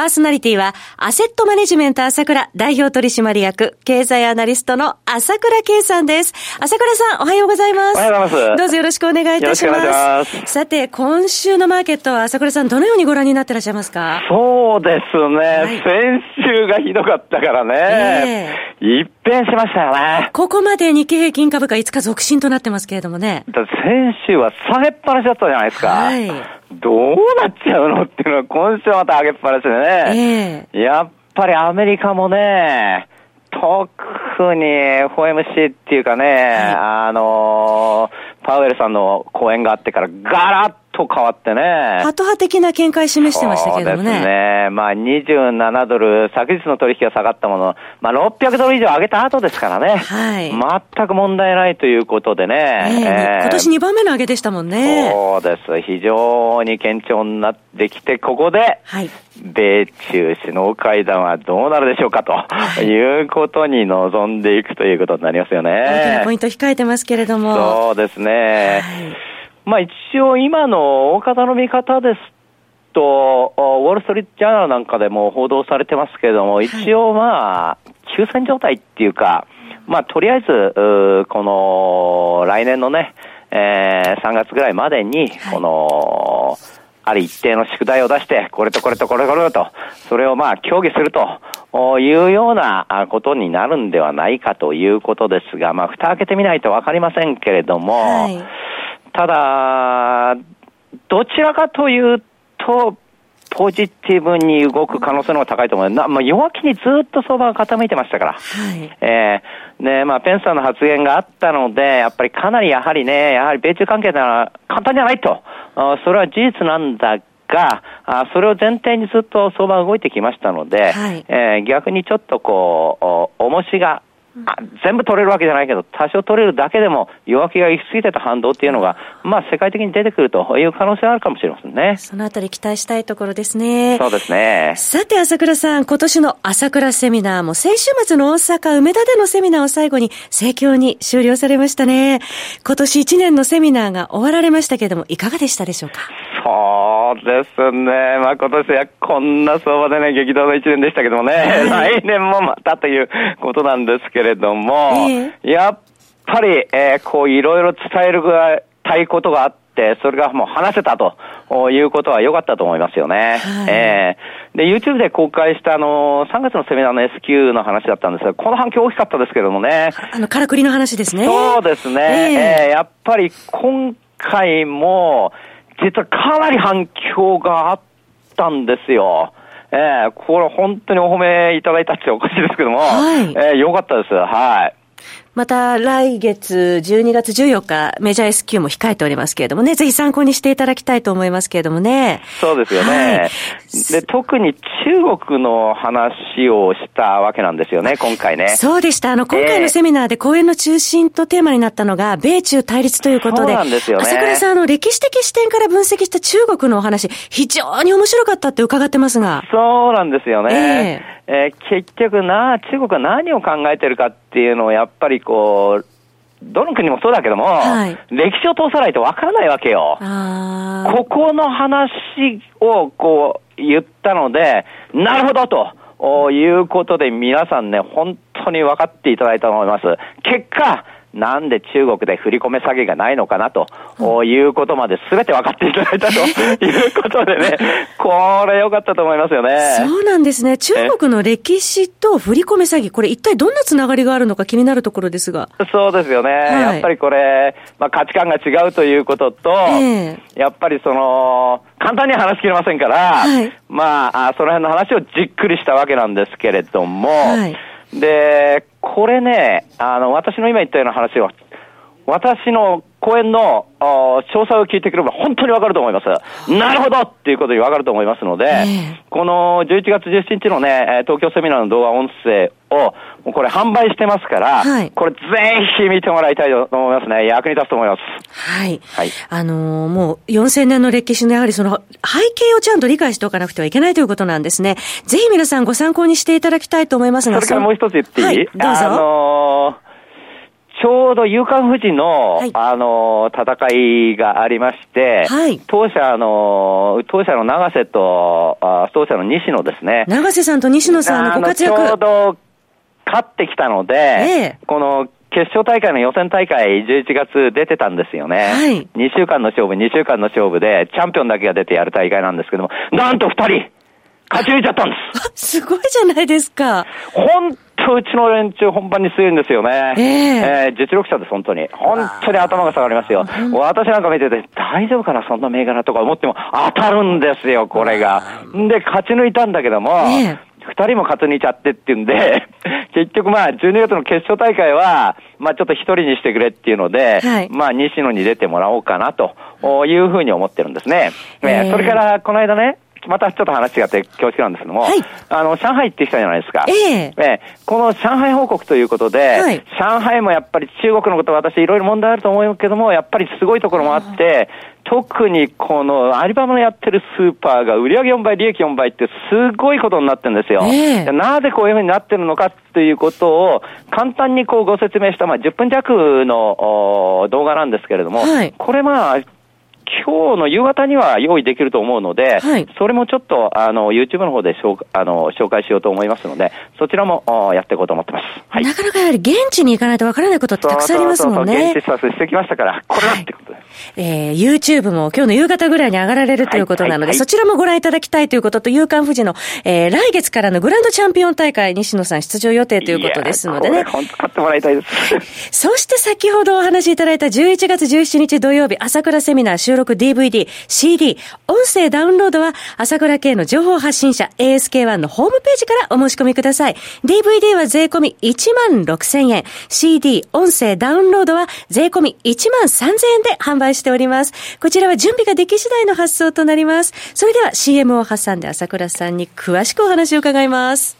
パーソナリティは、アセットマネジメント朝倉代表取締役、経済アナリストの朝倉慶さんです。朝倉さん、おはようございます。おはようございます。どうぞよろしくお願いいたします。ますさて、今週のマーケットは朝倉さん、どのようにご覧になってらっしゃいますか？そうですね、はい、先週がひどかったからね。えー、一変しましたよね。ここまで日経平均株価5日続伸となってますけれどもね。先週は下げっぱなしだったじゃないですか。はい。どうなっちゃうのっていうのは今週また上げっぱなしでね。えー、やっぱりアメリカもね、特に FOMC っていうかね、はい、あのパウエルさんの講演があってからガラッと変わってね。ハト派的な見解示してましたけどもね。そうですね。まあ27ドル、昨日の取引が下がったもの、まあ600ドル以上上げた後ですからね。はい。全く問題ないということでね。えー、えー、今年2番目の上げでしたもんね。そうです。非常に堅調になってきて、ここで、はい。米中首脳会談はどうなるでしょうかと、はい、いうことに臨んでいくということになりますよね。大きなポイント控えてますけれども。そうですね。はいまあ一応今の大方の見方ですと、ウォール・ストリート・ジャーナルなんかでも報道されてますけれども、一応まあ、休戦状態っていうか、まあとりあえず、この来年のね、えー、3月ぐらいまでに、この、ある一定の宿題を出して、これとこれとこれこれと、それをまあ協議するというようなことになるんではないかということですが、まあ蓋開けてみないとわかりませんけれども、はいただ、どちらかというと、ポジティブに動く可能性の方が高いと思う。なまあ、弱気にずっと相場が傾いてましたから。はい。えー、で、まあ、ペンサーの発言があったので、やっぱりかなりやはりね、やはり米中関係なら簡単じゃないと。それは事実なんだが、あそれを前提にずっと相場が動いてきましたので、はい、えー、逆にちょっとこう、重しが全部取れるわけじゃないけど、多少取れるだけでも弱気が行き過ぎてた反動っていうのが、まあ世界的に出てくるという可能性はあるかもしれませんね。そのあたり期待したいところですね。そうですね。さて朝倉さん、今年の朝倉セミナーも先週末の大阪梅田でのセミナーを最後に盛況に終了されましたね。今年1年のセミナーが終わられましたけれども、いかがでしたでしょうか？そうですね。まあ今年はこんな相場でね、激動の一年でしたけどもね、来年もまたということなんですけれども、えー、やっぱり、えー、こういろいろ伝えるたいことがあって、それがもう話せたということは良かったと思いますよね。はい、えー、で、YouTube で公開したあの、3月のセミナーの SQ の話だったんですが、この反響大きかったですけどもね。あの、からくりの話ですね。そうですね。えー、えー、やっぱり今回も、実はかなり反響があったんですよ。ええー、これ本当にお褒めいただいたっておかしいですけども、はい、えー、よかったです。はい。また来月12月14日、メジャー S q も控えておりますけれどもね、ぜひ参考にしていただきたいと思いますけれどもね。そうですよね。はい、で、特に中国の話をしたわけなんですよね、今回ね。そうでした。あの、今回のセミナーで講演の中心とテーマになったのが、米中対立ということで。そうなんですよね。朝倉さん、あの、歴史的視点から分析した中国のお話、非常に面白かったって伺ってますが。そうなんですよね。えーえー、結局な、中国は何を考えてるかっていうのをやっぱりこう、どの国もそうだけども、はい、歴史を通さないとわからないわけよ。ここの話をこう言ったので、なるほどということで皆さんね、本当に分かっていただいたと思います。結果、なんで中国で振り込め詐欺がないのかなと、うん、いうことまで全て分かっていただいたということでね、これ良かったと思いますよね。そうなんですね。中国の歴史と振り込め詐欺、これ一体どんなつながりがあるのか気になるところですが。そうですよね。はい、やっぱりこれ、まあ、価値観が違うということと、えー、やっぱりその、簡単には話しきれませんから、はい、まあ、その辺の話をじっくりしたわけなんですけれども、はいで、これね、あの、私の今言ったような話は、私の講演の詳細を聞いてくれば本当にわかると思います。なるほどっていうことにわかると思いますので、えー、この11月17日のね、東京セミナーの動画音声を、これ販売してますから、はい、これぜひ見てもらいたいと思いますね。役に立つと思います。はい。はい。あのー、もう4000年の歴史のやはりその背景をちゃんと理解しておかなくてはいけないということなんですね。ぜひ皆さんご参考にしていただきたいと思いますが。それからもう一つ言っていい、はい、どうぞ。あのーちょうど夕刊富士の、はい、あの、戦いがありまして、はい、当社の、当社の長瀬と、あ当社の西野ですね。長瀬さんと西野さんのご活躍。ちょうど勝ってきたので、えー、この決勝大会の予選大会11月出てたんですよね。はい。2週間の勝負、2週間の勝負で、チャンピオンだけが出てやる大会なんですけども、なんと2人勝ち抜いちゃったんです。すごいじゃないですか。本当うちの連中本番に強いんですよね。えー、えー、実力者です、本当に。本当に頭が下がりますよ。私なんか見てて、大丈夫かな、そんな銘柄とか思っても当たるんですよ、これが。で、勝ち抜いたんだけども、えー二人も勝ち抜いちゃってっていうんで、結局まあ、12月の決勝大会は、まあちょっと一人にしてくれっていうので、はい、まあ西野に出てもらおうかなというふうに思ってるんですね。えー、それから、この間ね、またちょっと話違って恐縮なんですけども、はい、あの、上海行ってきたじゃないですか。ええ。ー、え。この上海報告ということで、はい、上海もやっぱり中国のこと私いろいろ問題あると思うけども、やっぱりすごいところもあって、特にこのアリババのやってるスーパーが売上4倍、利益4倍ってすごいことになってるんですよ。えー、なぜこういうふうになってるのかということを簡単にこうご説明した、まあ、10分弱の動画なんですけれども、はい、これまあ、今日の夕方には用意できると思うので、はい、それもちょっと、あの、YouTube の方で紹あの紹介しようと思いますので、そちらもやっていこうと思ってます。はい、なかなかやはり現地に行かないとわからないことってたくさんありますもんね。そうそうそう現地視察してきましたから、これだってことです。えー、YouTube も今日の夕方ぐらいに上がられるということなので、はいはいはい、そちらもご覧いただきたいということと、夕刊富士の、えー、来月からのグランドチャンピオン大会、西野さん出場予定ということですのでね。本当買ってもらいたいです。そして先ほどお話しいただいた11月17日土曜日、朝倉セミナー収録 DVD、CD、音声ダウンロードは、朝倉系の情報発信者 ASK1 のホームページからお申し込みください。DVD は税込み1万6000円。CD、音声ダウンロードは税込み1万3000円で販売しております。こちらは準備ができ次第の発送となります。それでは CM を挟んで朝倉さんに詳しくお話を伺います。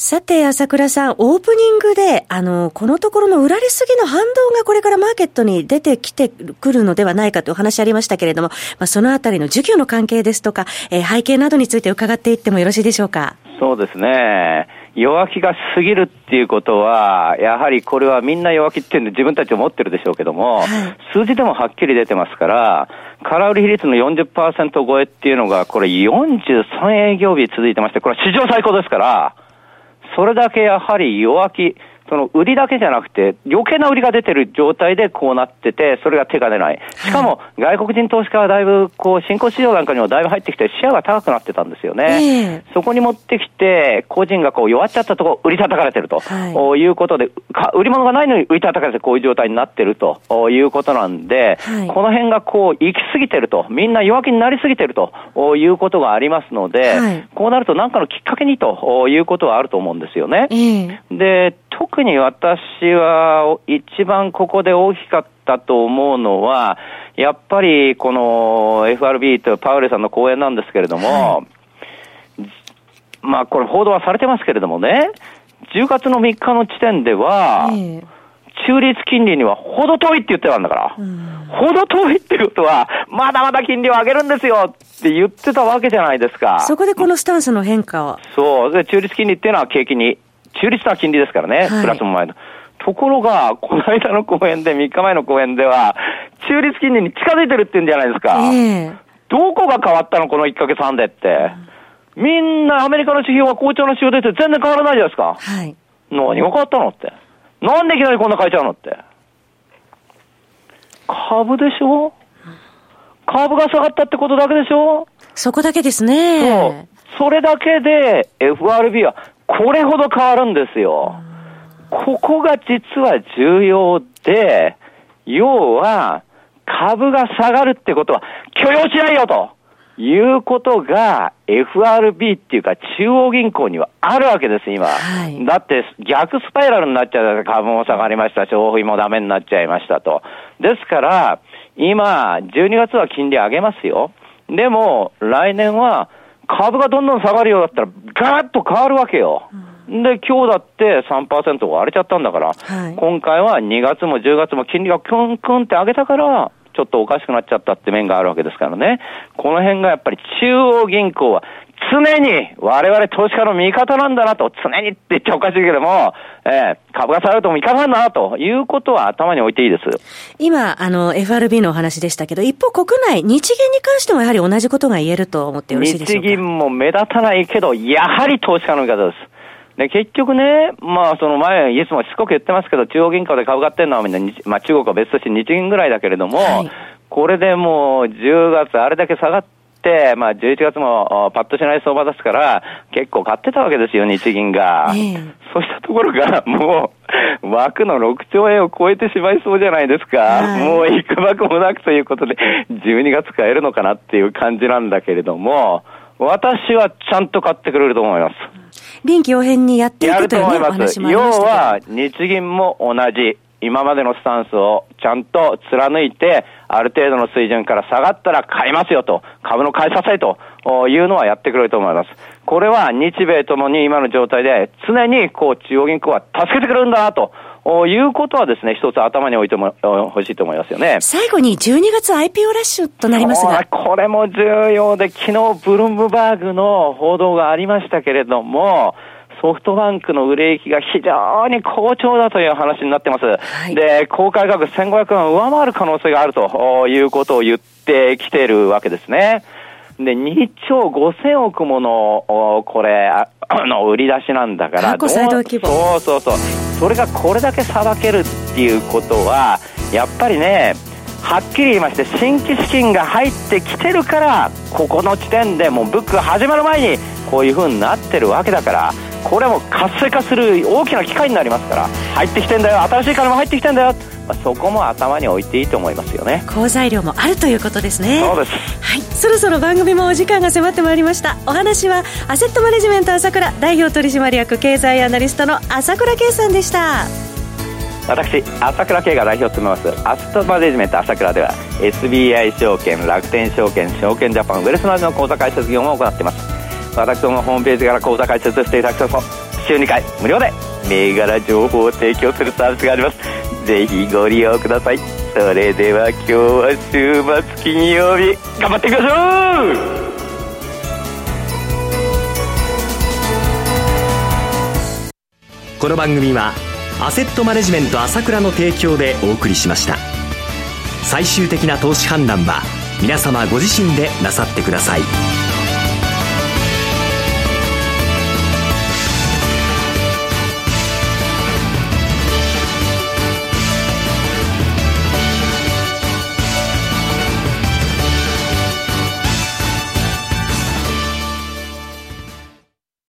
さて、朝倉さん、オープニングで、あの、このところの売られすぎの反動がこれからマーケットに出てきてくるのではないかというお話ありましたけれども、まあ、そのあたりの需給の関係ですとか、えー、背景などについて伺っていってもよろしいでしょうか？そうですね。弱気が過ぎるっていうことは、やはりこれはみんな弱気っていうの自分たち思ってるでしょうけども、はい、数字でもはっきり出てますから、空売り比率の40%超えっていうのが、これ43営業日続いてまして、これは史上最高ですから、それだけやはり弱気、その売りだけじゃなくて、余計な売りが出てる状態でこうなってて、それが手が出ない。しかも、外国人投資家はだいぶ、こう、新興市場なんかにもだいぶ入ってきて、シェアが高くなってたんですよね。そこに持ってきて、個人がこう弱っちゃったところ、売り叩かれてると、はい、いうことで、売り物がないのに売り叩かれてこういう状態になってると。いうことなんで、はい、この辺がこう、行き過ぎてると、みんな弱気になりすぎてると。いうことがありますので、はい、こうなると何かのきっかけにということはあると思うんですよね。で、特に私は一番ここで大きかったと思うのは、やっぱりこの FRB とパウエルさんの講演なんですけれども、はい、まあこれ報道はされてますけれどもね、10月の3日の時点では、中立金利には程遠いって言ってたんだから、うん、程遠いってことは、まだまだ金利を上げるんですよって言ってたわけじゃないですか。そこでこのスタンスの変化は？そう。で、中立金利っていうのは景気に中立な金利ですからね、はい、プラスも前の。ところが、この間の講演で、3日前の講演では、中立金利に近づいてるって言うんじゃないですか。えー、どこが変わったのこの1ヶ月半でって。みんなアメリカの指標は好調な指標でって全然変わらないじゃないですか。はい。何が変わったのって。なんでいきなりこんな変えちゃうのって。株でしょ？株が下がったってことだけでしょ？そこだけですね。そう。それだけで FRB はこれほど変わるんですよ。ここが実は重要で、要は株が下がるってことは許容しないよと。いうことが FRB っていうか中央銀行にはあるわけです、今。はい、だって逆スパイラルになっちゃう株も下がりました、消費もダメになっちゃいましたと。ですから、今、12月は金利上げますよ。でも、来年は株がどんどん下がるようだったら、ガーッと変わるわけよ。で、今日だって3%割れちゃったんだから、はい、今回は2月も10月も金利がクンクンって上げたから、ちょっとおかしくなっちゃったって面があるわけですからね。この辺がやっぱり中央銀行は常に我々投資家の味方なんだなと、常にって言っちゃおかしいけども、えー、株が下がると味方なんだなということは頭に置いていいです。今、あの、FRB のお話でしたけど、一方国内、日銀に関してもやはり同じことが言えると思ってよろしいでしょうか？日銀も目立たないけど、やはり投資家の味方です。で、結局ね、まあ、その前、いつもしつこく言ってますけど、中央銀行で株買ってるのはみんな、まあ、中国は別として日銀ぐらいだけれども、はい、これでもう10月あれだけ下がって、まあ、11月もパッとしない相場ですから、結構買ってたわけですよ、日銀が。えー、そうしたところが、もう、枠の6兆円を超えてしまいそうじゃないですか。はい、もういくばくもなくということで、12月買えるのかなっていう感じなんだけれども、私はちゃんと買ってくれると思います。臨機応変にやっていくという、ね、やると思います。要は、日銀も同じ。今までのスタンスをちゃんと貫いて、ある程度の水準から下がったら買いますよと、株の買い支えというのはやってくれると思います。これは日米ともに今の状態で常にこう中央銀行は助けてくれるんだなと。いうことはですね、一つ頭に置いても欲しいと思いますよね。最後に12月 IPO ラッシュとなりますが。これも重要で、昨日ブルームバーグの報道がありましたけれども、ソフトバンクの売れ行きが非常に好調だという話になってます。はい、で、公開価格1500円を上回る可能性があるということを言ってきているわけですね。で、2兆5000億もの、これ、あの、売り出しなんだから。そうそうそう。それがこれだけさばけるっていうことは、やっぱりね、はっきり言いまして、新規資金が入ってきてるから、ここの地点でもうブック始まる前に、こういう風になってるわけだから、これはもう活性化する大きな機会になりますから入ってきてんだよ新しい金も入ってきてんだよまあ、そこも頭に置いていいと思いますよね。好材料もあるということですね。そうです。はい。そろそろ番組もお時間が迫ってまいりました。お話はアセットマネジメント朝倉代表取締役経済アナリストの朝倉圭さんでした。私朝倉圭が代表を務めますアセットマネジメント朝倉では SBI 証券楽天証券証券ジャパンウェルスなどの口座開設業務を行っています私どもホームページから口座開設していただくと週2回無料で銘柄情報を提供するサービスがあります。ぜひご利用ください。それでは今日は週末金曜日。頑張っていきましょう。この番組はアセットマネジメント朝倉の提供でお送りしました。最終的な投資判断は皆様ご自身でなさってください。